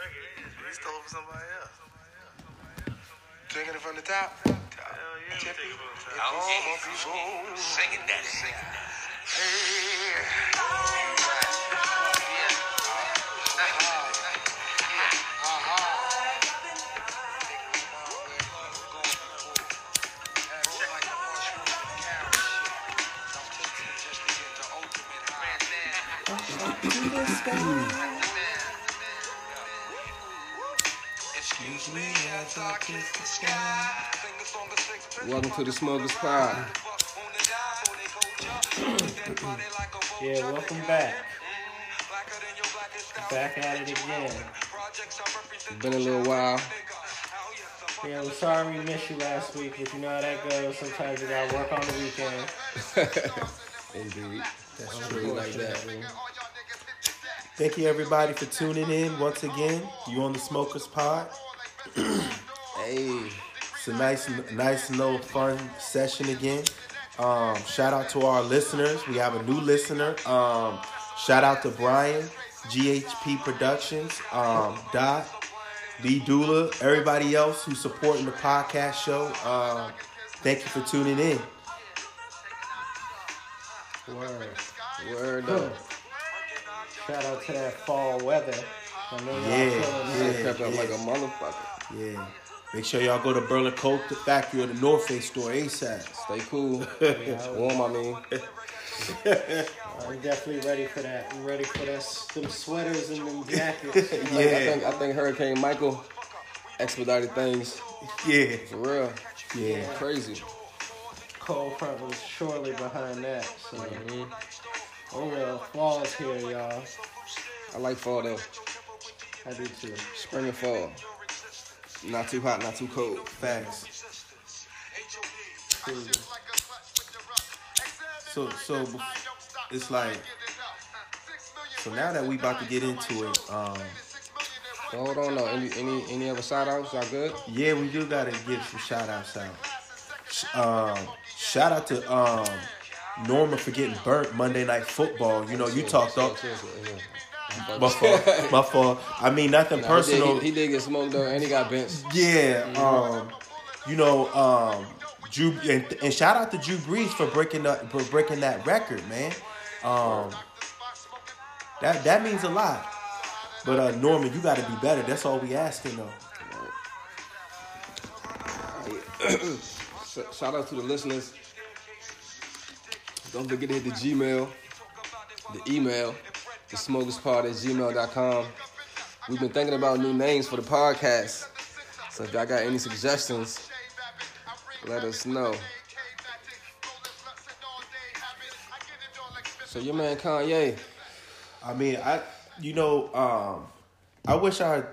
He stole from somebody else. Drinking it from the top. Hell yeah, we take it from the top. Singing that, singing that. Welcome to the Smokers Pod. Yeah, welcome back. Back at it again. Been a little while. Yeah, we're sorry we missed you last week, but you know how that goes. Sometimes you gotta work on the weekend. Indeed. That's true like that. Thank you everybody for tuning in once again. You on the Smokers Pod. Hey, It's a nice, nice little fun session again. Um, shout out to our listeners. We have a new listener. Um, shout out to Brian, GHP Productions, um, Dot, Lee Dula, everybody else who's supporting the podcast show. Um, thank you for tuning in. Word. word up. Shout out to that fall weather. I Yeah, feeling yeah. up like a motherfucker. Yeah. Make sure y'all go to Berlin Coat, the factory or the North Face store ASAP. Stay cool. Yeah, Warm, I mean. I'm definitely ready for that. I'm ready for that, them sweaters and them jackets. Like, I think I think Hurricane Michael expedited things Yeah. for real. Yeah. Crazy. Cold front was surely behind that. So, Mhm. oh well, fall's here, y'all. I like fall though. I do too. Spring and fall. Not too hot, not too cold. Facts. So so it's like so now that we about to get into it, um, Hold on, no. Any any any other shout outs? Y'all good? yeah, we do gotta give some shout outs out. Um, shout out to um Norman for getting burnt Monday night football. You know, you talked up my fault. My fault. I mean nothing Nah, personal. He did, he, he did get smoked though, and he got benched. Yeah, um, you know, um, Drew and, and shout out to Drew Brees for breaking that for breaking that record, man. Um, that that means a lot. But uh, Norman, you got to be better. That's all we asking though. Sh- Shout out to the listeners. Don't forget to hit the Gmail, the email, the smokerspod at gmail.com. We've been thinking about new names for the podcast. So if y'all got any suggestions, let us know. So your man Kanye, I mean, I you know, um, I wish our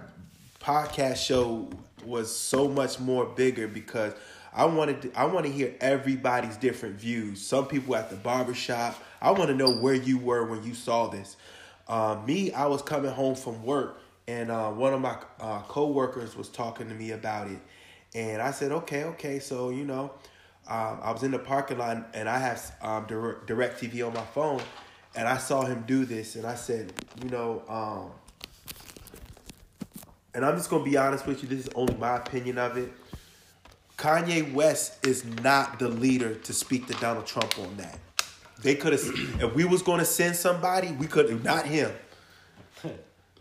podcast show was so much more bigger because I wanted to, I want to hear everybody's different views. Some people at the barbershop. I want to know where you were when you saw this. Uh, me, I was coming home from work and uh, one of my uh, coworkers was talking to me about it, and I said, okay, okay, so you know. Um, I was in the parking lot and I have um, direct, direct TV on my phone, and I saw him do this, and I said, you know, um, and I'm just gonna be honest with you. This is only my opinion of it. Kanye West is not the leader to speak to Donald Trump on that. They could have, if we was going to send somebody, we could not him.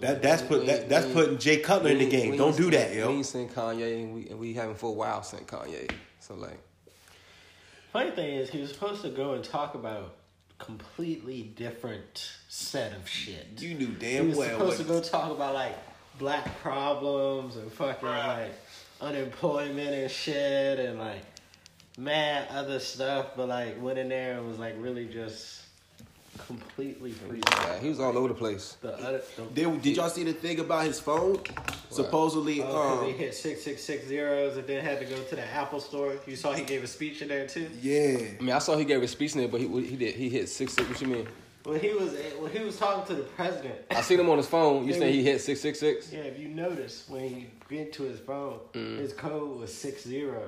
That that's put that, that's putting Jay Cutler in the game. we Don't ain't- do that, We yo. ain't seen Kanye, and we, and we haven't for a while seen Kanye. So like, Funny thing is, he was supposed to go and talk about completely different set of shit. You knew damn well. he was well. supposed to go talk about like black problems and fucking like unemployment and shit and like mad other stuff, but like went in there and was like really just completely free. yeah, he was all over the place. The other, the, Did, did y'all see the thing about his phone? Supposedly, Oh, 'cause um, he hit six six six zeros and then had to go to the Apple store. You saw he gave a speech in there too. yeah. I mean, I saw he gave a speech in there, but he he did he hit six six. What you mean? When he was when he was talking to the president. I seen him on his phone. You saying he hit six six six? Yeah, if you notice when he get to his phone, Mm. his code was six zero.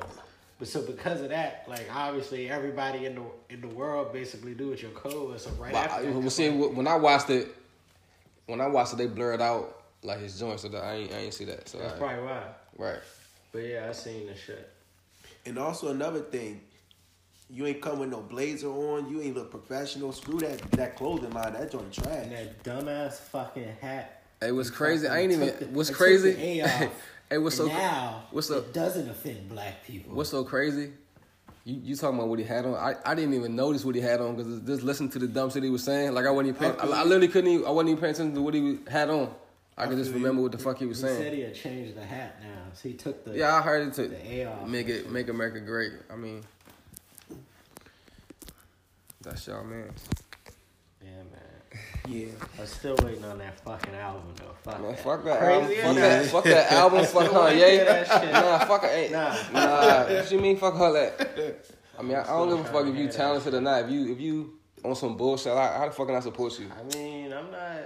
But so because of that, like obviously everybody in the in the world basically do what your code was. So right But after I, that, well, see, when I watched it, when I watched it, they blurred out like his joints, so that I ain't I ain't see that. So That's I, probably why. right. But yeah, I seen the shit. And also another thing, you ain't come with no blazer on. You ain't look professional. Screw that that clothing line. That joint trash. And that dumbass fucking hat. Hey, what's He crazy? I ain't even. the- What's I took crazy? the A off. hey, what's and so? now what's it up- doesn't offend black people. What's so crazy? You you talking about what he had on? I, I didn't even notice what he had on because just listening to the dumb shit he was saying. Like I wasn't even paying. I, I literally couldn't. Even, I wasn't even paying attention to what he had on. I, could just remember what the fuck he was saying. he said he had changed the hat now, so he took the Yeah, I heard it too. the A off. Make it make America great. I mean, that's y'all man. Yeah, I'm still waiting on that fucking album though. Fuck Man, that. fuck that Crazy album. Fuck or that, fuck that album. Fuck Kanye. for that shit. Nah, fuck it. Ain't. Nah. Nah. What you mean? Fuck her that. I mean, I, I don't give a fuck if you talented or not. If you if you on some bullshit, how, how the fuck can I support you? I mean, I'm not.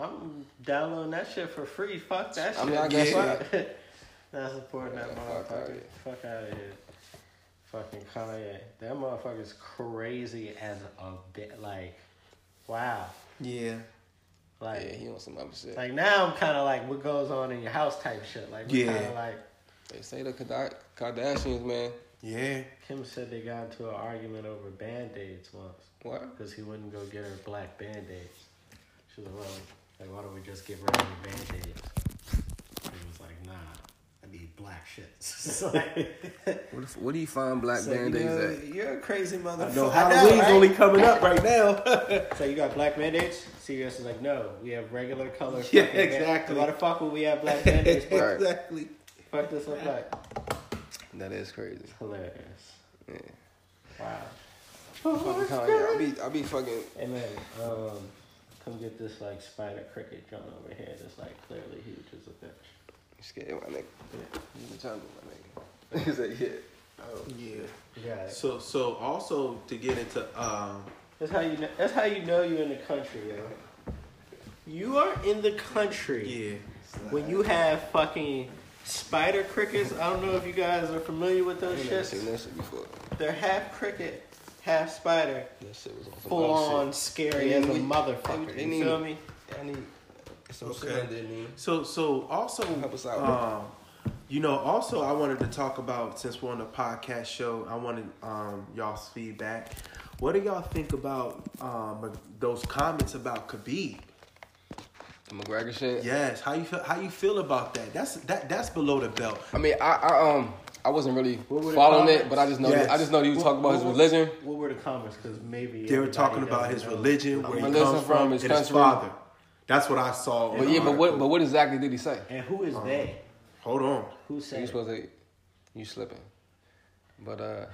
I'm downloading that shit for free. Fuck that shit. I mean, I guess Fuck- not supporting that Yeah, fuck motherfucker. Kanye. Fuck out of here. Fucking Kanye. That motherfucker's crazy as a bit. Like, wow. Yeah. Like, Yeah, he on some other shit. like now I'm kind of like, what goes on in your house type shit. Like, we Yeah. kind of like. They say the Kada- Kardashians, man. Yeah. Kim said they got into an argument over band aids once What? because he wouldn't go get her black band aids. She was like, well, like, why don't we just get rid of the band aids? He was like, nah, I need black shits. It's like, What, if, what do you find black so, you band aids know, at? You're a crazy motherfucker. No, I know, Halloween's right? only coming up right now. So you got black band aids? CVS is like, no, we have regular color. Yeah, exactly. Why the fuck would we have black band aids? bro? Exactly. fuck this look like. That is crazy. Hilarious. Yeah. Wow. Fucking Kanye. I be I'll be fucking. Hey man, um, come get this like spider cricket joint over here. That's like clearly huge as a bitch. You scared, my nigga. Yeah. You in the jungle, my nigga. He said, yeah. Oh yeah. You got it. So so also to get into um That's how you. Know, that's how you know you're in the country, yo. You are in the country yeah. when you have fucking spider crickets. I don't know if you guys are familiar with those ain't never seen shits. that shit before. They're half cricket, half spider. That shit was on some Full on scary as a we- motherfucker. they You feel me? I need some Okay. didn't need. So so also Help us out. um you know also I wanted to talk about since we're on the podcast show I wanted um y'all's feedback. What do y'all think about um those comments about Khabib? The McGregor shit. Yes, how you feel how you feel about that? That's that that's below the belt. I mean, I, I um I wasn't really What were the following it, comments? but I just know Yes. I just know you What- talk about his religion. What were the comments? Because maybe They were talking about his know. religion, where he comes from, from, his and his father. That's what I saw. But yeah, but what but what exactly did he say? And who is they? Hold on. Who You said? it? supposed to you slipping, but uh,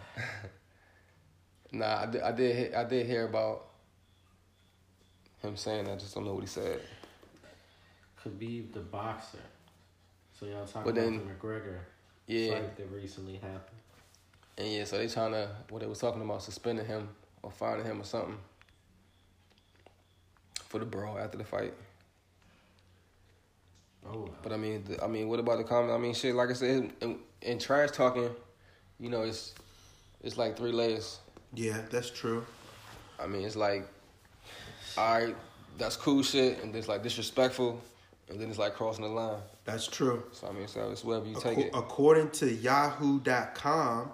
nah, I did, I did he- I did hear about him saying that. I just don't know what he said. Khabib the boxer. So y'all talking But about then- the McGregor Yeah, fight that recently happened. and yeah, so they trying to what they was talking about suspending him or fining him or something for the brawl after the fight. Oh, But I mean, the, I mean, what about the comment? I mean, shit. Like I said, in, in trash talking, you know, it's it's like three layers. Yeah, that's true. I mean, it's like, all right, that's cool shit, and then it's like disrespectful, and then it's like crossing the line. That's true. So I mean, so it's wherever you take it. According to Yahoo.com,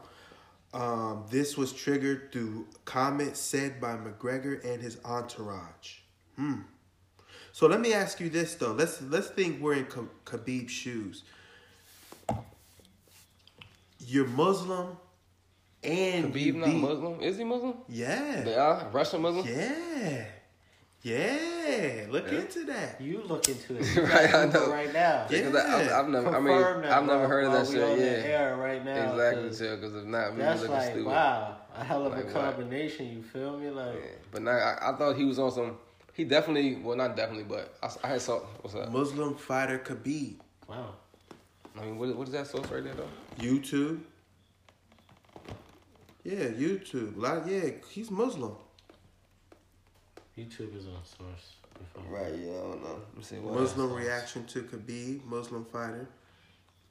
um, this was triggered through comments said by McGregor and his entourage. Hmm. So let me ask you this though. Let's let's think we're in Kh- Khabib's shoes. You're Muslim, and you Khabib not Muslim? Is he Muslim? Yeah. They are Russian Muslim. Yeah. Yeah. Look Yeah. into that. you look into it. Right, I know. right now. Yeah. I, I've, I've never. I mean, that I've never heard of that we shit. Yeah. air right now. Exactly, 'cause too. Because if not, we That's looking like stupid. wow, a hell of Like a what? combination. You feel me? Like Yeah. But now I, I thought he was on some. He definitely, well, not definitely, but I, I had saw. What's up? Muslim fighter Khabib. wow. I mean, what, what is that source right there though? YouTube. Yeah, YouTube. Like, yeah, he's Muslim. YouTube is on source. If Right. Yeah. I don't know. Let me see. What Muslim else? reaction to Khabib, Muslim fighter.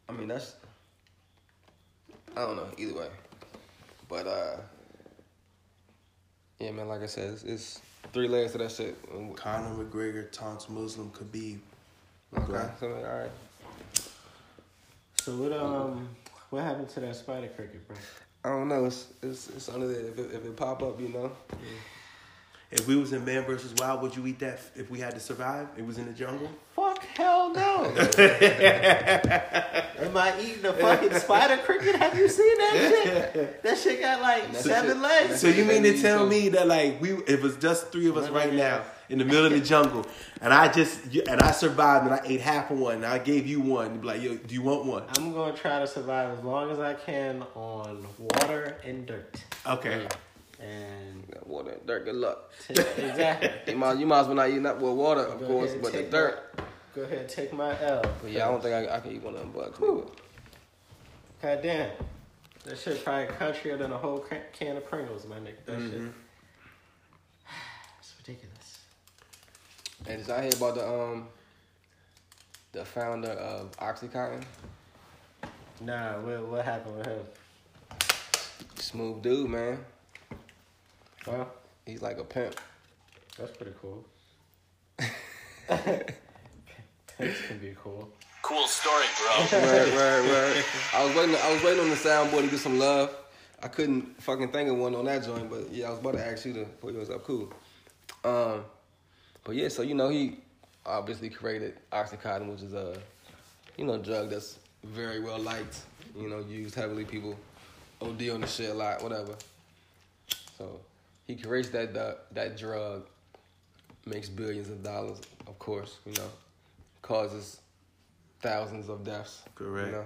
I mean, that's. I don't know. Either way, but uh, yeah, man. Like I said, it's, it's three layers to that shit. Conor McGregor taunts Muslim Khabib. Okay. So, all right. So what um what happened to that spider cricket, bro? I don't know. It's it's, it's under there. If it, if it pop up, you know. If we was in Man versus Wild, would you eat that if we had to survive? It was in the jungle. Fuck hell no. Am I eating a fucking spider cricket? Have you seen that shit? That shit got like That seven shit- legs. So you mean to tell me that like we, it was just three of us right now in the middle of the jungle, and I just and I survived and I ate half of one, and I gave you one. You'd be like, yo, do you want one? I'm gonna try to survive as long as I can on water and dirt. Okay. And Yeah, Water and dirt. Good luck. t- exactly. You might, you might as well not eat that with water, of Go course, but the dirt. my- go ahead, take my L. But yeah, I don't think I, I can eat one of them nigga. God damn. That shit probably countrier than a whole can of Pringles, my nigga. That shit. It's ridiculous. And did y'all hear about the um the founder of OxyContin? Nah, what, what happened with him? Smooth dude, man. Huh? He's like a pimp. That's pretty cool. Pimps can be cool. Cool story, bro. Right, right, right. I was waiting. I was waiting on the soundboard to get some love. I couldn't fucking think of one on that joint, but yeah, I was about to ask you to put yours up. Cool. Um, but yeah, so you know he obviously created OxyContin, which is a you know drug that's very well liked. You know, used heavily. People OD on the shit a lot, whatever. So he creates that that, that drug, makes billions of dollars, of course. You know, causes thousands of deaths. Correct. You know,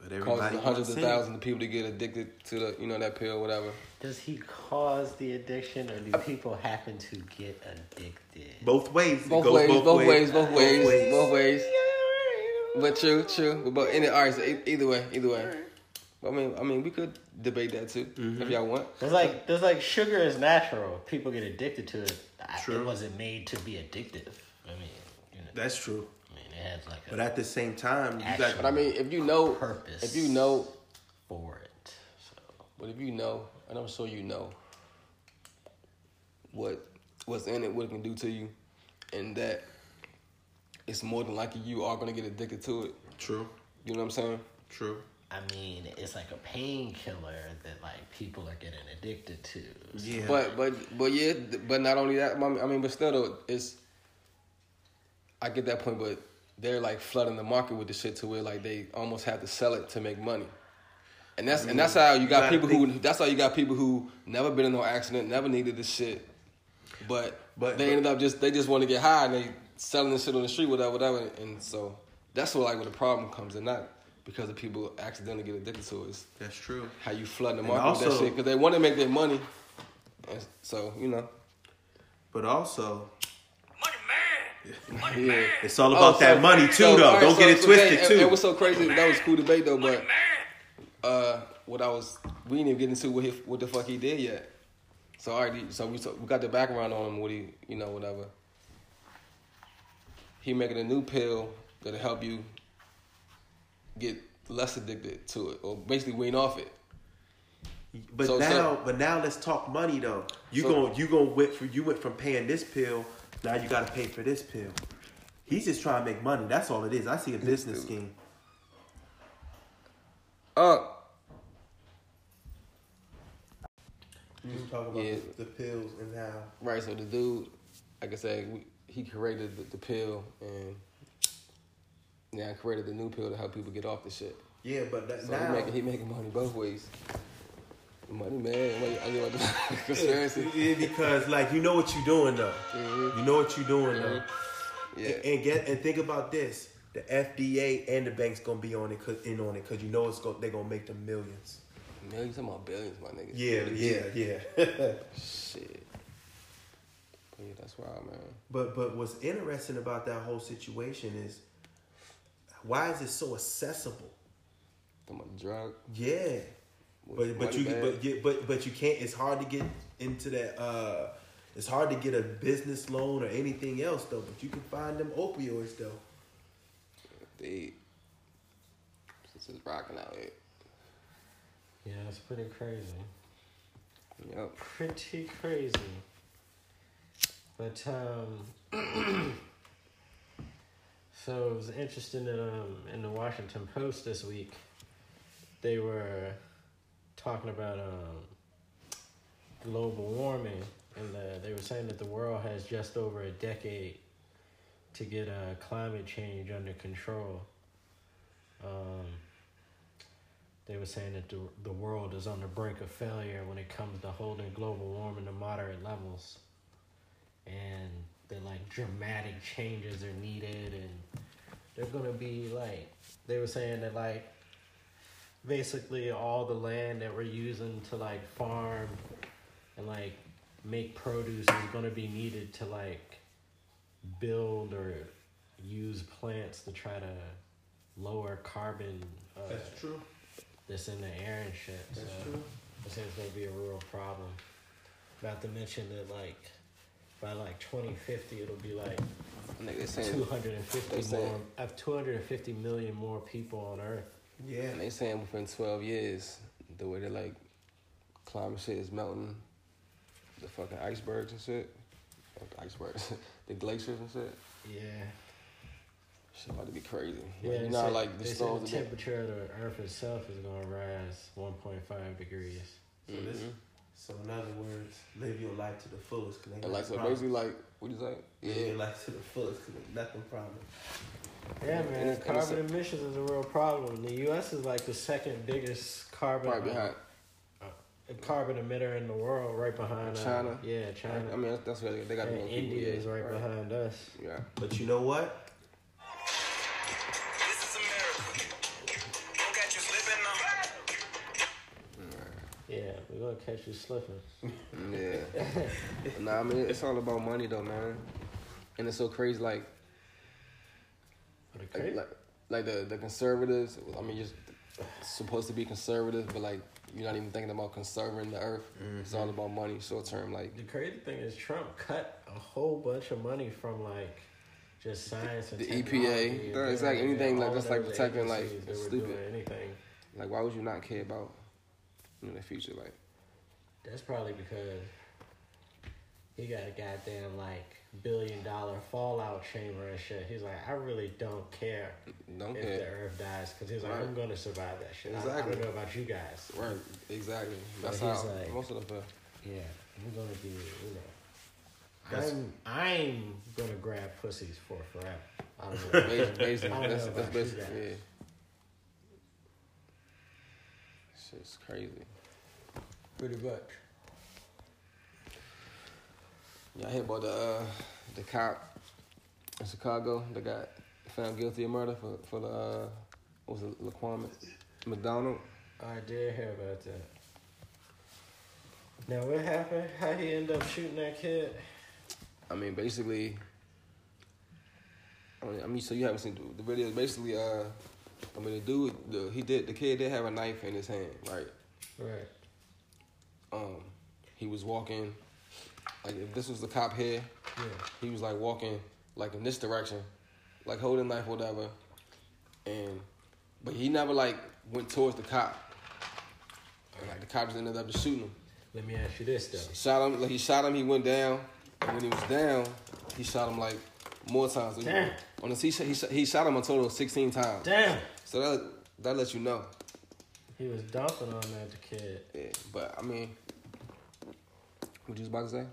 But causes everybody hundreds of thousands of people to get addicted to the you know that pill, whatever. Does he cause the addiction or do people happen to get addicted? Both ways. Both ways, both ways, both Both ways, ways. both ways. But true, true. But any, all right. So e- either way, either way. I mean, I mean, we could debate that too Mm-hmm. if y'all want. There's like there's like sugar is natural. People get addicted to it. I- True. It wasn't made to be addictive. I mean, you know, That's true. I mean, it has like a But at the same time, you got Action. But I mean, if you know, Purpose. if you know, for it. So but if you know, and I'm sure you know what what's in it, what it can do to you, and that it's more than likely you are gonna get addicted to it. true, You know what I'm saying? true. I mean, it's like a painkiller that like people are getting addicted to. Yeah. But but but yeah, but not only that. I mean, I mean, but still though, it's. I get that point, but they're like flooding the market with the shit to where like they almost have to sell it to make money. And that's and that's how you got people who that's how you got people who never been in no accident, never needed this shit, but But- they but- ended up just they just want to get high and they selling this shit on the street, whatever, whatever. And so that's where like where the problem comes in, not because the people accidentally get addicted to it. That's true. how you flood the And market with that shit because they want to make their money. And so you know, But also, Money man. Money yeah. man. it's all about Oh, that money too, so, though. all right, Don't so- get it so twisted that- too. It, it was so crazy. That was cool debate though, but man. uh, what I was we didn't even get into what he, what the fuck he did yet. So all right, so we so we got the background on him. What he you know whatever. He making a new pill that'll help you get less addicted to it, or basically wean off it. But So- now, so- but now let's talk money though. You So- going you going went for you went from paying this pill, now you got to pay for this pill. He's just trying to make money. That's all it is. I see a business scheme. Uh, Just talk about Yeah. the, the pills and how. right. So the dude, like I said, we, he created the, the pill and. Yeah, I created the new pill to help people get off the shit. Yeah, but that, So now he making he making money both ways. Money man, money, I the conspiracy. Yeah, because like you know what you're doing though. Mhm. You know what you're doing though. Yeah, And, and get and think about this: the FDA and the banks gonna be on it, cause, in on it, cause you know it's go, they're gonna make them millions. millions, talking about billions, my nigga. Yeah, yeah, yeah. Shit. But yeah, that's wild, man. but but what's interesting about that whole situation is why is it so accessible? About the drug. Yeah, but but you bag. but yeah, but but you can't. It's hard to get into that. uh It's hard to get a business loan or anything else though. But you can find them opioids though. they this is rocking out here. Yeah, it's pretty crazy. Yep. Pretty crazy. But um So it was interesting that um in the Washington Post this week, they were talking about um global warming, and uh, they were saying that the world has just over a decade to get uh, climate change under control. Um, they were saying that the the world is on the brink of failure when it comes to holding global warming to moderate levels, and that like dramatic changes are needed, and they're gonna be like they were saying that like basically all the land that we're using to like farm and like make produce is gonna be needed to like build or use plants to try to lower carbon uh, That's true. that's in the air and shit. That's so true. I think it's gonna be a real problem. Not to mention that like by like twenty fifty it'll be like Nigga, they saying two hundred and they fifty saying- more have two hundred and fifty million more people on earth. Yeah. And they saying within 12 years, the way that like climate shit is melting, the fucking icebergs and shit, the icebergs, the glaciers and shit, Yeah. shit about to be crazy. Yeah, Like, you know, like the they said storms. the temperature of the earth itself is gonna rise one point five degrees. So this, Mhm. so in other words, live your life to the fullest. Cause ain't And like nothing so, promised. basically, like what you say? live Yeah, your life to the fullest. Cause ain't nothing promised. Yeah, man, and it's carbon emissions is a real problem. The U.S. is like the second biggest carbon right behind. uh, carbon emitter in the world, right behind uh, China? Yeah, China. I mean, that's, that's what they, they got. and more people, India yeah, is right, behind us. Yeah, But you know what? This is America. Don't catch you slipping now. Yeah, we're gonna catch you slipping. yeah. nah, I mean, it's all about money though, man. And it's so crazy, like The like, like, like the the conservatives. I mean, you're supposed to be conservative, but like you're not even thinking about conserving the earth. It's mm-hmm. all about money, short term. Like the crazy thing is Trump cut a whole bunch of money from like just science and The EPA, no, it's like anything, like, just like protecting, like, agencies that it's were stupid. Anything. like why would you not care about you know the future? Like That's probably because he got a goddamn like billion dollar fallout chamber and shit. He's like, I really don't care don't if the earth dies because he's like, Right. I'm gonna survive that shit. I- I, Exactly. don't know about you guys. Right, exactly. That's But how he's like- most of the Yeah, I'm gonna be, you know. That's- I'm I'm gonna grab pussies for forever. I don't know. basically, basically I that's, that's basically yeah. Shit's crazy. Pretty much. Y'all hear about the uh, the cop in Chicago that got found guilty of murder for for the uh, what was it Laquan McDonald? I did hear about that. Now what happened? How he end up shooting that kid? I mean, basically. I mean, so you haven't seen the, the video. Basically, uh, I mean, the dude, the, he did, the kid did have a knife in his hand, right? Right. Um, he was walking, like if this was the cop here, Yeah. he was like walking like in this direction, like holding knife, or whatever, and but he never like went towards the cop. And, like the cop just ended up just shooting him. Let me ask you this though. Shot him, like he shot him. He went down, and when he was down, he shot him like more times. Damn. On this, he shot, he shot, he shot him a total of sixteen times. Damn. So that that lets you know. He was dumping on that kid. Yeah, but I mean, what you was about to say?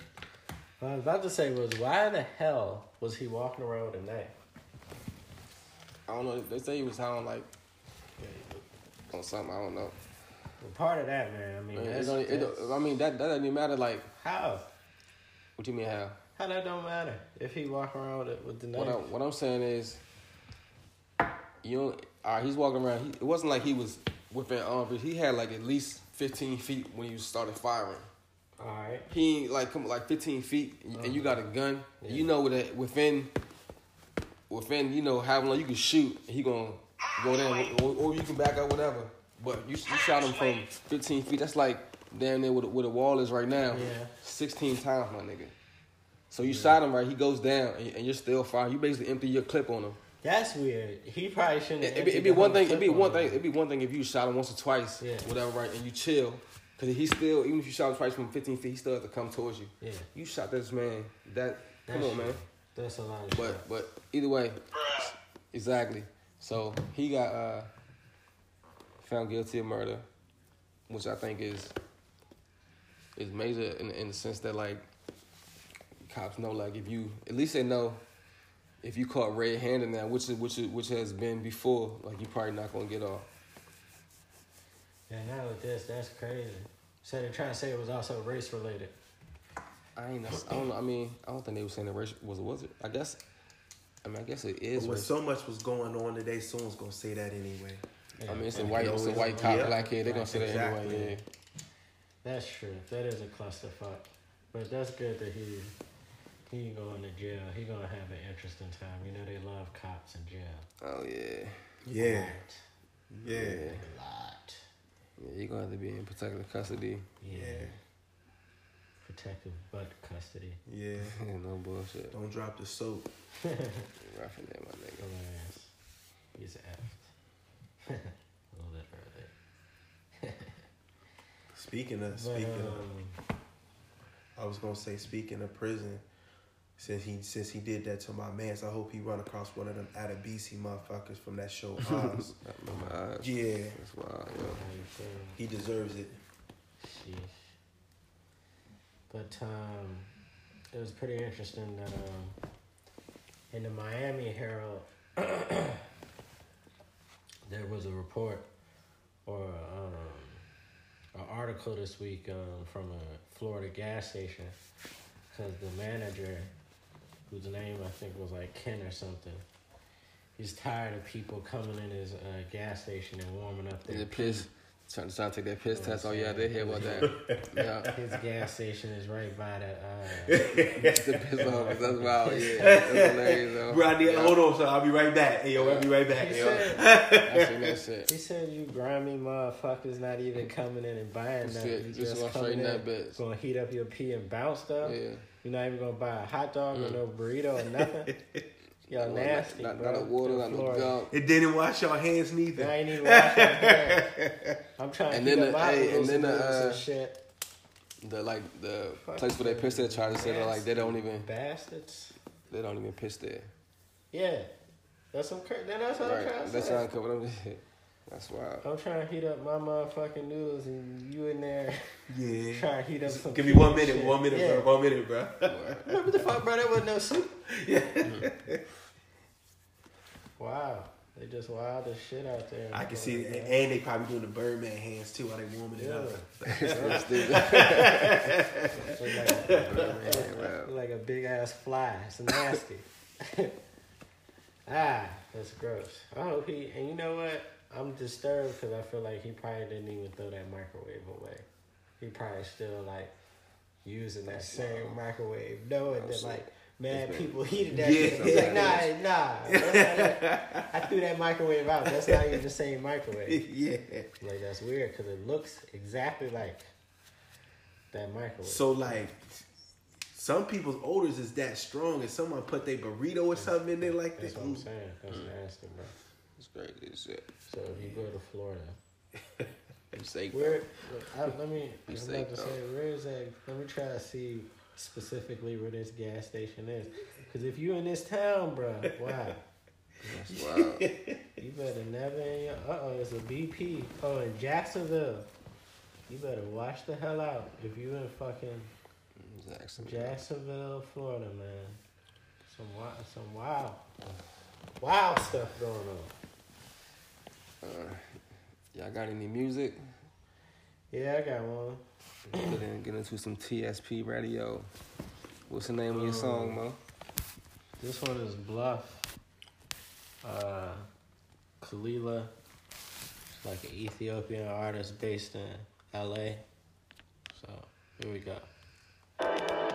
What I was about to say was, why the hell was he walking around with a knife? I don't know. They say he was on like on something. I don't know. Well, part of that, man. I mean, I mean, that's, it don't, it don't, I mean that that doesn't even matter. Like, how? what do you mean how? How that don't matter if he walk around with, with the knife? What I'm what I'm saying is, you know, all right, he's walking around. He, it wasn't like he was within arm reach. He had like at least 15 feet when he started firing. All right. He ain't like come like 15 feet, and, you got a uh-huh. gun. Yeah. You know that within within you know how long you can shoot, and he gonna go down, or, or you can back up, whatever. But you, you shot him from 15 feet. That's like damn near where the, where the wall is right now. Yeah. 16 times, my nigga. So you shot him right. He goes down, and, and you're still firing. You basically empty your clip on him. That's weird. He probably shouldn't. It'd be, it'd be one thing. It'd be one on thing. It'd be one thing if you shot him once or twice, Yeah. whatever, right, and you chill. Cause he still, even if you shot him twice from 15 feet, he still has to come towards you. Yeah. You shot this man. That come That's on, man. That's a lot of shit. But but either way, Exactly. So he got uh, found guilty of murder, which I think is is major in in the sense that like cops know like if you at least they know if you caught red handed now, which is which is, which has been before, like you probably not gonna get off. Yeah, now with this, that's crazy. So they're trying to say it was also race related. I ain't. I don't know. I mean, I don't think they were saying the race was was it. I guess. I mean, I guess it is. But when race. so much was going on today, someone's gonna say that anyway. I mean, it's a white, it's a white cop, Yeah. black kid. They're gonna say that Exactly. anyway. That's true. That is a clusterfuck. But that's good that he he going to jail. He gonna have an interesting time. You know they love cops in jail. Oh yeah. Yeah, Yeah. yeah, A lot. Yeah, you're gonna have to be in protective custody. Yeah. yeah, Protective butt custody. yeah. no bullshit. Don't drop the soap. Roughing that, my nigga. Hilarious. He's effed. Literally. Speaking of But, speaking of, um, I was gonna say speaking of prison. Since he since he did that to my man, so I hope he run across one of them Adebisi motherfuckers from that show Oz. My eyes. yeah, That's wild, yo. how you feel? he deserves it. Sheesh. But um, it was pretty interesting that um, in the Miami Herald, there was a report or um, an article this week um, from a Florida gas station because the manager, whose name I think was like Ken or something, he's tired of people coming in his uh, gas station and warming up their Is it piss? Trying to, trying to take that piss Yeah, test. Oh yeah, saying. they hear about that. yeah. His gas station is right by the. Uh, the piss off. That's wild. Yeah. That's hilarious though. Bro, I need, yeah. hold on, so I'll be right back. Hey, yo, I'll be right back. he Yo. said, I seen that shit. he said you grimy motherfuckers not even coming in and buying Just nothing. sit- You just just coming in in, that bitch. gonna heat up your pee and bounce stuff. Yeah. You're not even gonna buy a hot dog or Mm. no burrito or nothing. Y'all Not- nasty, not, bro. Not a water, not no Florida. gum. It didn't wash your hands neither. I neither. ain't even washing my hands. I'm trying And to then heat the- up hey, and then the, noodles and uh, shit. The like the Fuck place where they piss at try to say that like they don't even Bastards. they don't even piss there. Yeah, that's some. cra- Then that's what I'm trying Right. to That's say. how I cover them. That's wild. I'm trying to heat up my motherfucking noodles and you in there Yeah. trying to heat up some. Give me one minute, shit. one minute, yeah. bro. One minute, bro. What the fuck, bro? That wasn't no soup. Yeah. Wow, they just wild as shit out there. I can see it. And they probably doing the Birdman hands too while they warming it up. Wow. like a big ass fly. It's nasty. ah, that's gross. I hope he. And you know what? I'm disturbed because I feel like he probably didn't even throw that microwave away. He probably still like using that same microwave, knowing that like mad people heated that Yeah. shit. Like, nah, nah. that's I threw that microwave out. That's not even the same microwave. yeah. Like that's weird because it looks exactly like that microwave. So like, some people's odors is that strong, and someone put their burrito or something in there like That's this. what I'm saying. That's nasty, bro. It's crazy as shit. So if you go to Florida, where? I, let me. I'm about to say where is that? Let me try to see specifically where this gas station is. Because if you in this town, bro, wow, That's wild. you better never. In your, uh oh, it's a BP. Oh, in Jacksonville. You better watch the hell out if you in fucking Jackson. Jacksonville, Florida, man. Some wild, some wild, wild stuff going on. Uh, y'all got any music? Yeah, I got one. Get, in, get into some TSP radio. What's the name of your song, Mo? This one is Bluff. Uh, Kelela, like an Ethiopian artist based in LA. So here we go.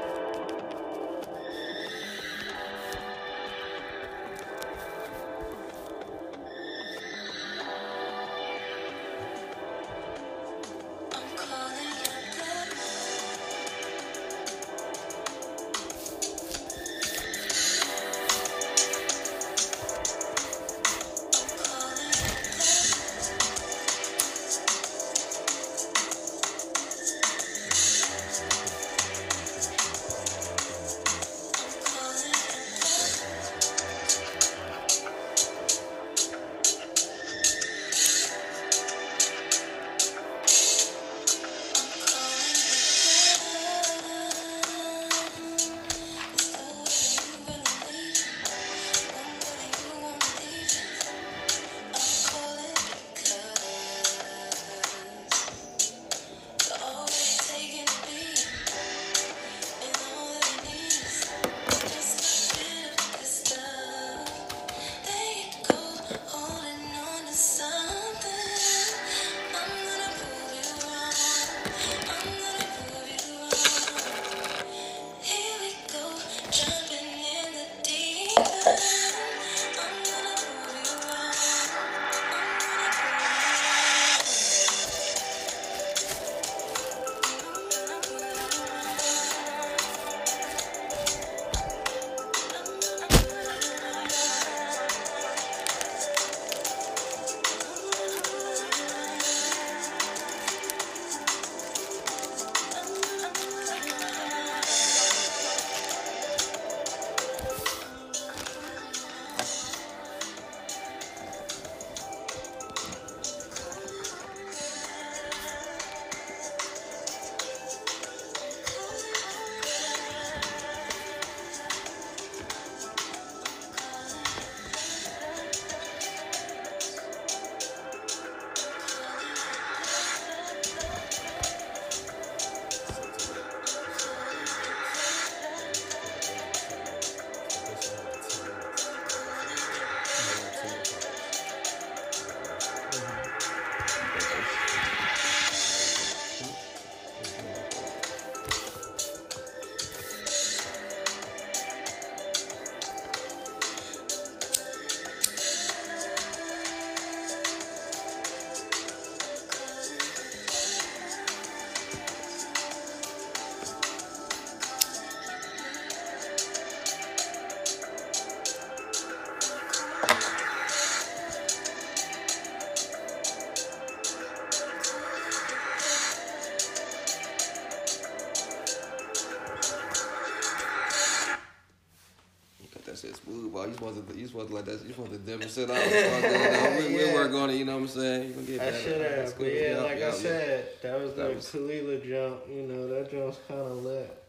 Supposed to let that. You supposed to dip sit out. We. We'll work on it. You know what I'm saying? You gonna get I should have, but yeah, like I said, that was That the was- Kelela jump. You know, that jump's kind of lit.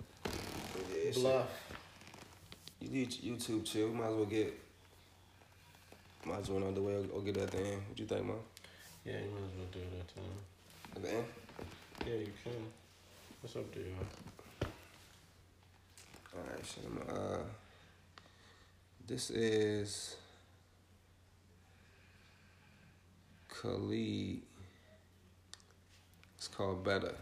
Yeah. Bluff. You need YouTube chill. We might as well get. Might as well on the way or, get that thing. What you think, man? Yeah, you might as well do that too. At the end. Yeah, you can. What's up dude? All right, shit. I'm, uh, this is Khalid. It's called Better.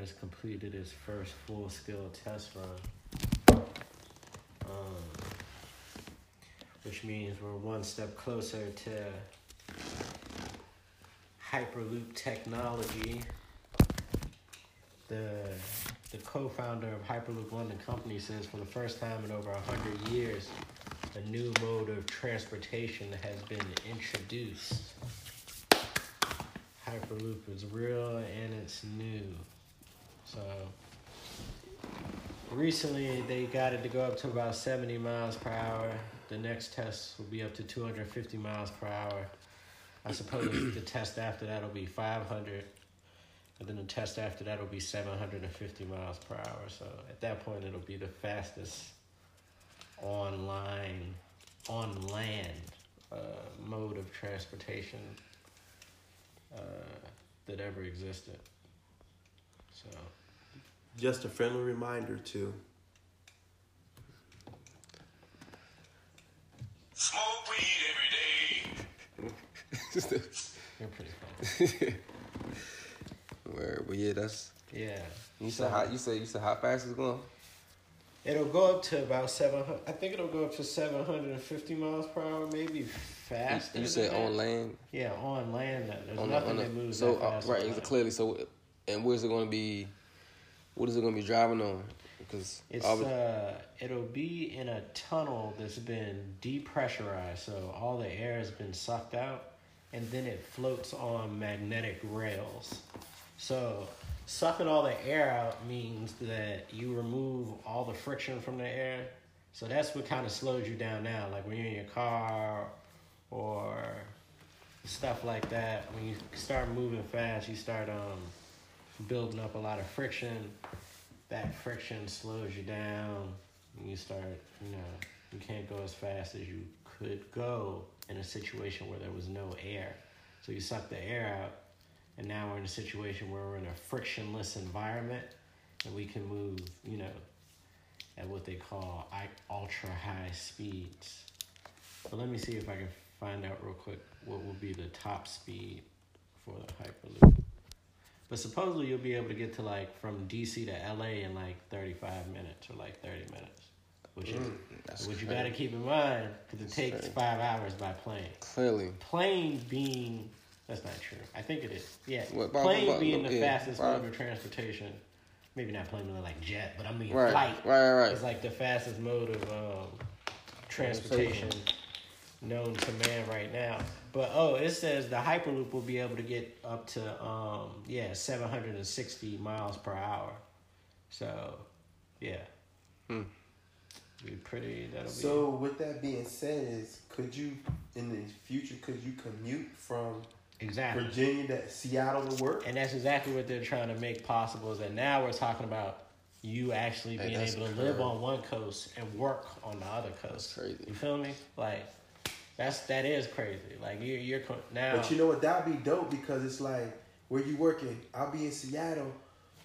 Has completed its first full-scale test run um, which means we're one step closer to Hyperloop technology. The the co-founder of Hyperloop London Company says for the first time in over hundred years, a new mode of transportation has been introduced. Hyperloop is real and it's new. So recently they got it to go up to about 70 miles per hour. The next test will be up to 250 miles per hour. I suppose the test after that will be 500. And then the test after that will be 750 miles per hour. So at that point, it'll be the fastest online, on land uh, mode of transportation uh, that ever existed. So Just a friendly reminder too. Smoke weed every day. you're pretty funny. Where, but yeah, that's Yeah. you said how you said you said how fast it's going. It'll go up to about 700. I think it'll go up to 750 miles per hour, maybe faster. You than said on land. Yeah, on land. There's on the- nothing on the- that moves so that uh, fast. right, on it's clearly so. And where's it going to be? What is it going to be driving on? Because It's uh, it'll be in a tunnel that's been depressurized, so all the air has been sucked out, and then it floats on magnetic rails. So sucking all the air out means that you remove all the friction from the air. So that's what kind of slows you down now, like when you're in your car or stuff like that. When you start moving fast, you start um, building up a lot of friction. That friction slows you down. You start you know you can't go as fast as you could go in a situation where there was no air. So you suck the air out and now we're in a situation where we're in a frictionless environment and we can move you know at what they call ultra high speeds. But let me see if i can find out real quick what will be the top speed for the hyperloop but supposedly you'll be able to get to like from DC to LA in like 35 minutes or like 30 minutes, which is Mm, what you got to keep in mind because it takes crazy. five hours by plane. clearly. Plane being that's not true. I think it is. Yeah, What, about- plane about- being the yeah, fastest mode of transportation. Maybe not plane but like jet, but I mean Right, flight right, right, right. is like the fastest mode of um, transportation known to man right now. But oh, it says the Hyperloop will be able to get up to um yeah, 760 miles per hour. So, yeah. Hmm. Be pretty that'll be So with that being said, is could you in the future could you commute from exactly. Virginia to Seattle to work? And that's exactly what they're trying to make possible is that now we're talking about you actually being able to live on one coast and work on the other coast. crazy. You feel me? Like that's that is crazy. Like you're you're now But you know what? That'd be dope because it's like where you working? I'll be in Seattle,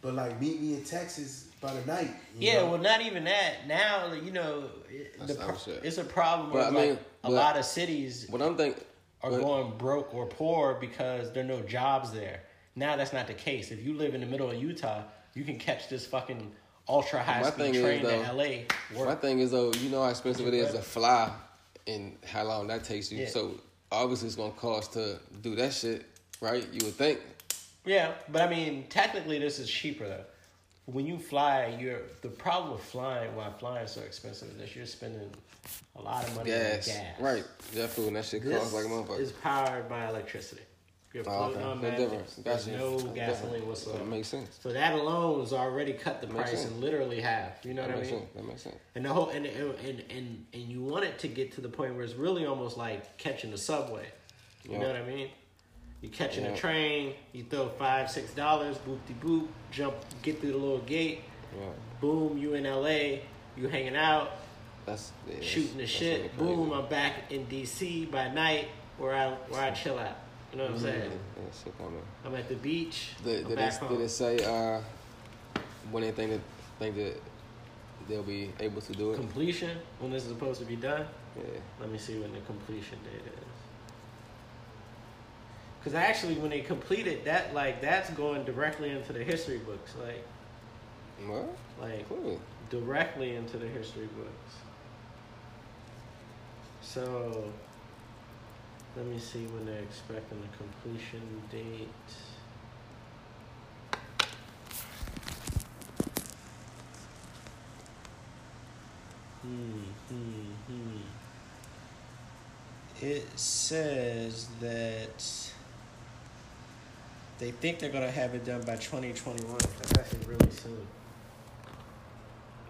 but like meet me in Texas by the night. Yeah, know? well, not even that. Now, you know, it- the pro- it's a problem But where I like, mean, a lot of cities What I'm thinking. are but- going broke or poor because there are no jobs there. Now that's not the case. If you live in the middle of Utah, you can catch this fucking ultra high My speed thing is, train though, to LA. My thing is though, you know how expensive it is to fly, and how long that takes you. Yeah. So obviously it's gonna cost to do that shit, right? You would think. Yeah, but I mean, technically, this is cheaper though. When you fly, you're the problem with flying. Why flying is so expensive is that you're spending a lot of money Gas, on gas. right? Jet food and that shit This costs like a motherfucker. is powered by electricity. You're Oh, floating okay. on No difference. There's Gotcha. no That's gasoline different. whatsoever. That makes sense. So that alone has already cut the Makes price sense. in literally half. You know That what I makes mean? sense. That makes sense. And the whole and, and and and you want it to get to the point where it's really almost like catching the subway. You Yeah. know what I mean? You catching Yeah. a train, you throw five, six dollars, boop de boop, jump, get through the little gate, Yeah, boom, you in LA, you hanging out, that's yeah, shooting the that's shit, really boom. I'm back in DC by night where I where I chill out. You know what I'm saying? Yeah, shit. I'm at the beach. Did, back it, did it say uh, when they think that think that they'll be able to do it? completion when this is supposed to be done? Yeah. Let me see when the completion date is. Cause actually, when they complete it, that like that's going directly into the history books, like What? like Cool. directly into the history books. So, let me see when they're expecting the completion date. Hmm, hmm, hmm. It says that they think they're gonna have it done by 2021. That's actually really soon.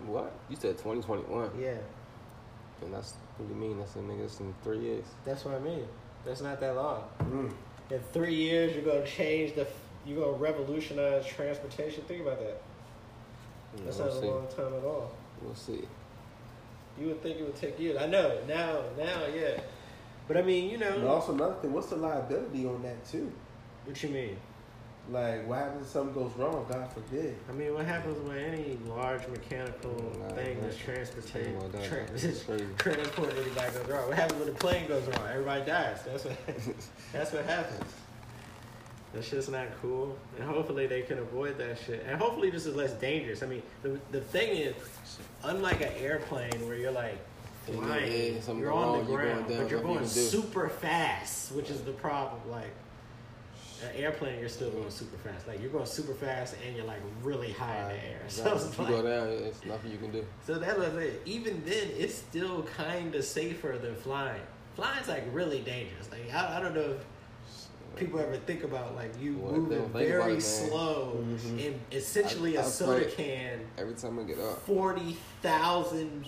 What? You said 2021. Yeah. And that's what do you mean? That's in niggas in three years. That's what I mean. That's not that long. Mm. In three years, you're gonna change the You're gonna revolutionize transportation. Think about that. That's we'll not a long time at all. We'll see. You would think it would take years. I know now, now, yeah. But I mean, you know, And also another thing, what's the liability on that too? what you mean? Like, what happens if something goes wrong? God forbid. I mean, what happens when any large mechanical Nah, thing nah. that's transportation, Something like that, trans- that's crazy. transport anybody goes wrong? What happens when the plane goes wrong? Everybody dies. That's what. that's what happens. That's just not cool. And hopefully they can avoid that shit. And hopefully this is less dangerous. I mean, the the thing is, unlike an airplane where you're like flying, you're on wrong, the you're going ground, down, but you're going super fast, which is the problem. Like. An airplane, you're still going super fast. Like you're going super fast, and you're like really high in the air. So If you like, go down, it's nothing you can do. so that was it. Even then, it's still kind of safer than flying. Flying's like really dangerous. Like I, I don't know if people ever think about like you Well, moving don't think about very it, slow mm-hmm. and essentially I- a soda can Every time I get up, forty thousand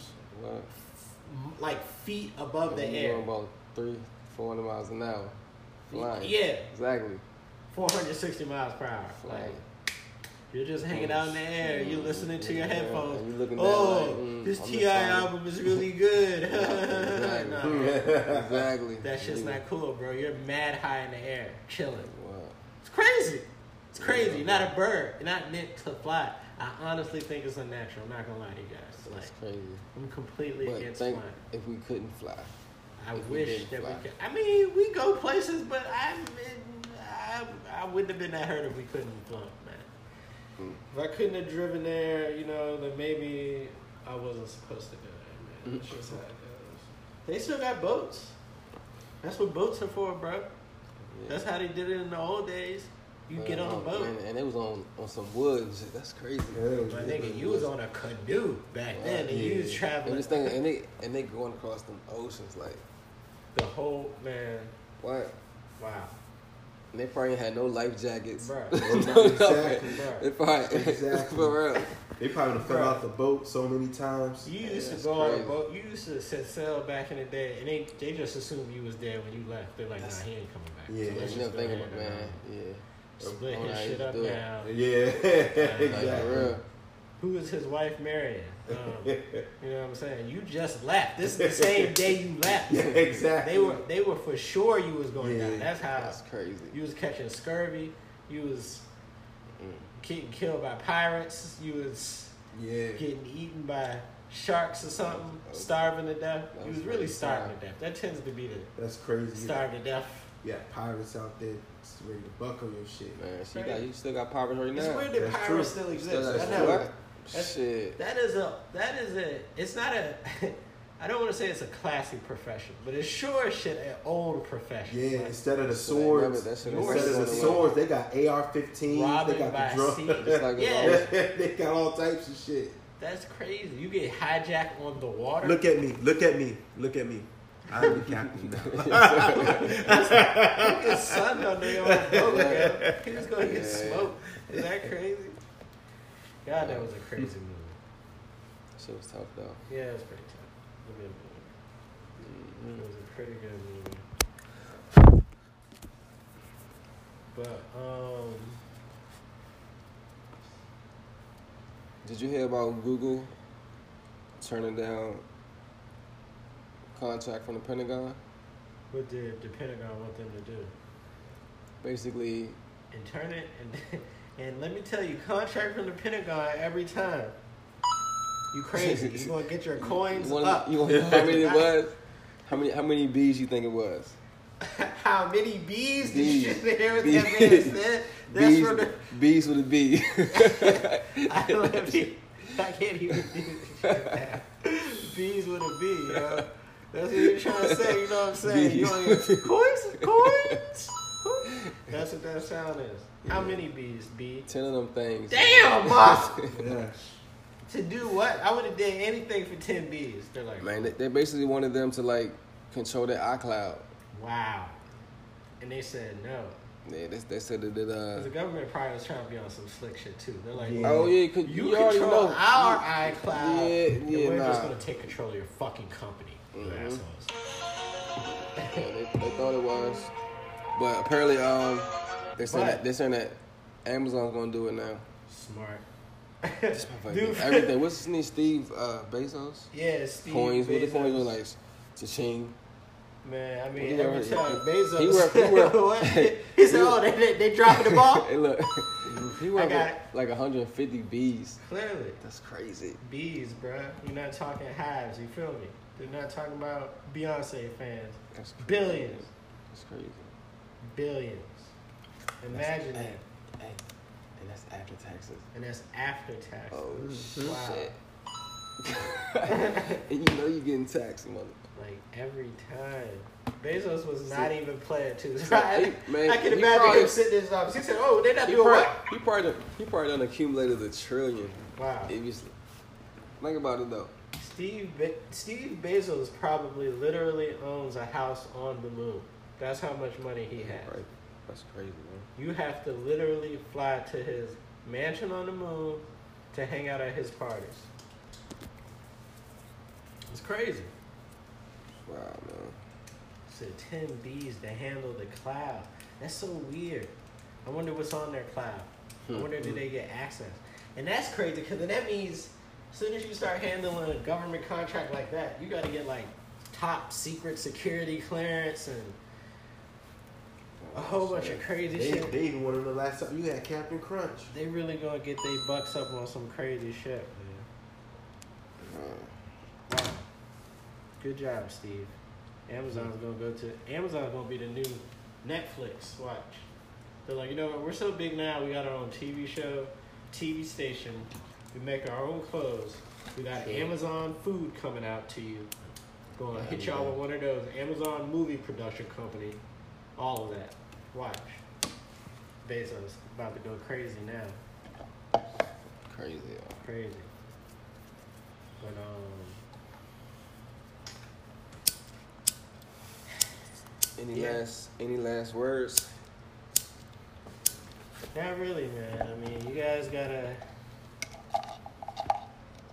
like feet above the I'm air. going about three, four hundred miles an hour, flying. Yeah, exactly. Four hundred sixty miles per hour. Like you're just hanging out in the air. You're listening to your headphones. looking oh, like, mm, this Ti album is really good. Exactly. Nah. exactly. That shit's Yeah. not cool, bro. You're mad high in the air, chilling. Wow. It's crazy. It's crazy. Not a bird. You're not meant to fly. I honestly think it's unnatural. I'm not gonna lie to you guys. That's Like, crazy. I'm completely But against flying. if we couldn't fly. I we wish didn't that fly. we could. I mean, we go places, but I, I, I wouldn't have been that hurt if we couldn't have flown, man. Hmm. If I couldn't have driven there, you know, then maybe I wasn't supposed to go there, man. Hmm. That's just how it goes. They still got boats. That's what boats are for, bro. Yeah. That's how they did it in the old days. You get on a boat. and, and it was on on some woods. That's crazy. My nigga, you was on a canoe back then, and you was And traveling this thing, and they and they going across them oceans like the whole man. what? Wow, And they probably ain't had no life jackets. Bruh. no Exactly. Bruh. They probably Exactly. for real. They probably fell Bruh. out the boat so many times. you used that's to go on a boat. You used to set sail back in the day, and they they just assumed you was dead when you left. They're like, nah, he ain't coming back. Yeah. so let's You just think about man. uh, Yeah. Split Oh, his nah, shit up now. Yeah, Like exactly. for real. Who is his wife marrying? Um, you know what I'm saying? You just left. This is the same day you left. Yeah, exactly. They were they were for sure you was going Yeah. down. That's how That's crazy. you was catching scurvy. You was Mm. getting killed by pirates. You was Yeah. getting eaten by sharks or something, starving to death. You was was really starving sad. to death. That tends to be the That's crazy. starve to death. You got pirates out there ready to buckle your shit. Man, she got you still got pirates right now. It's weird that That's pirates true. still exist. Still got- I know. what? That's- Shit. That is a that is a it's not a I don't want to say it's a classy profession, but it's sure shit an old profession. Yeah, Like, instead of the So they remember swords, that shit Yours instead of the is- swords, they got AR-15s. They got the drone. sea. It's like Yeah. they got all types of shit. That's crazy. You get hijacked on the water. Look at me. Look at me. Look at me. I'm the captain now. his son on their own boat. man. He was gonna get Yeah. smoked. Is that crazy? God, that was a crazy movie. Shit was tough though. Yeah, it was pretty tough. It was movie. It was a pretty good movie. But um, Did you hear about Google turning down contract from the Pentagon? what did the Pentagon want them to do? Basically, And turn it and and let me tell you, contract from the Pentagon every time. You crazy? You gonna get your coins you want up? you want how many it was? How many how many B's you think it was? How many bees did Bees. you hear what Bees. that man said? That's B's, from the. B's with a B. I don't have to, I can't even. Bees with a B, yo. That's what you're trying to say. You know what I'm saying? You Bees. coins? Coins? That's what that sound is. How many bees? B. Ten of them things. Damn, boss. yeah. to do what? I would have did anything for ten bees. They're like, Man, they, they basically wanted them to like control their iCloud. wow. And they said no. Yeah, they, they said that Because the uh, government probably was trying to be on some slick shit too. They're like, Yeah. oh yeah, cause You, you, already know our You- iCloud. Yeah, and yeah, we're just gonna take control of your fucking company, you Mhm. assholes. Yeah, they, they thought it was, but apparently, um, they're saying that they're saying that Amazon's gonna do it now. Smart. Dude. everything. What's his name? Steve uh, Bezos. Yeah, Steve coins. What the coins look like? Cha-ching. Man, I He mean, every worked- time Bezos. he worked- he worked- He said, "Oh, they they, they dropping the ball." Hey, look. he worked like 150 bees. Clearly, That's crazy. bees, bruh. You're not talking hives. You feel me? They're not talking about Beyonce fans. That's crazy. Billions, That's crazy. Billions. Imagine That's- that, Hey, and that's after taxes. and that's after taxes. Oh Wow. shit. and you know you're getting taxed, mother. Like every time. Bezos was not See- even playing too. He- man, I can imagine probably- him sitting in his office. He said, "Oh, they're not He doing probably, what?" he probably done, he probably done accumulated a trillion. Wow. You think about it though. Steve Be- Steve Bezos probably literally owns a house on the moon. That's how much money he has. Right. That's crazy, man. You have to literally fly to his mansion on the moon to hang out at his parties. It's crazy. Wow, man. Said 10 Bs to handle the cloud. That's so weird. I wonder what's on their cloud. I Hmm. wonder do they get access? And that's crazy because then that means as soon as you start handling a government contract like that, you got to get like top secret security clearance and a whole bunch of crazy They, shit. they even wanted the last time you had Captain Crunch. They really gonna get their bucks up on some crazy shit, man. Wow. Good job, Steve. Amazon's gonna go to Amazon's gonna be the new Netflix. Watch. They're like, you know what? We're so big now. We got our own TV show, TV station. We make our own clothes. We got Amazon food coming out to you. Gonna hit y'all with one of those Amazon movie production company. All of that. Watch. Bezos about to go crazy now. crazy. Crazy. But um. Any Yeah. last any last words? Not really, man. I mean, you guys gotta.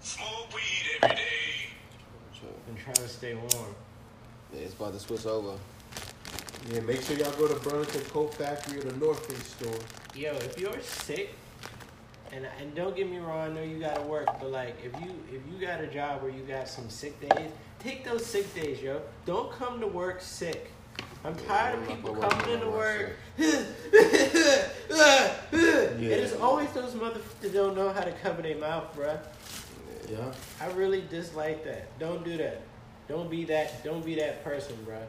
Smoke weed every day. And try to stay warm. Yeah, it's about to switch over. Yeah, make sure y'all go to Burlington Coat Factory or the North Face store. Yo, if you're sick, and and don't get me wrong, I know you gotta work, but like if you if you got a job where you got some sick days, take those sick days, yo. Don't come to work sick. I'm tired I'm of people coming into work. Yeah. It is always those motherfuckers that don't know how to cover their mouth, bruh. Yeah. I really dislike that. Don't do that. Don't be that. Don't be that person, bruh.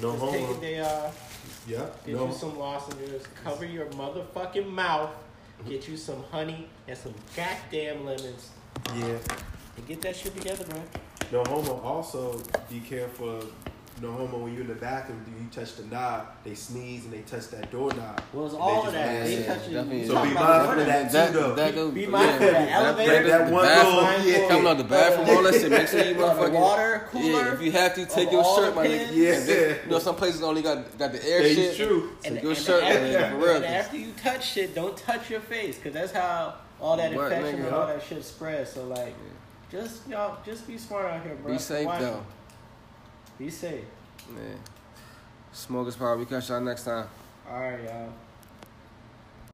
No Just take a homo. day off. Yeah. Get No. you some lozenges. Cover your motherfucking mouth. Get you some honey and some goddamn lemons. Yeah. And get that shit together, bro. No homo. Also, be careful. No homo. When you're in the bathroom, do you touch the knob? They sneeze and they touch that doorknob. Well, it's all of that. Yeah, they yeah, touch you. So be about mindful of that. that, too, though. that goes, Be mindful of that that- elevator. that- That the one bathroom, little- yeah. Coming out the bathroom, all that shit. Make sure you the motherfucking water cooler Yeah, if you have to, take of your all shirt, the my nigga. Yeah. And then, you know, some places only got got the air That shit. is true. So And, your and shirt, after, man, for real. and after you touch shit, don't touch your face, cause that's how all that infection and all that shit spreads. So like, just y'all, just be smart out here, bro. Be safe though, it. Be safe. man. Smokers power. We catch y'all next time. All right, y'all.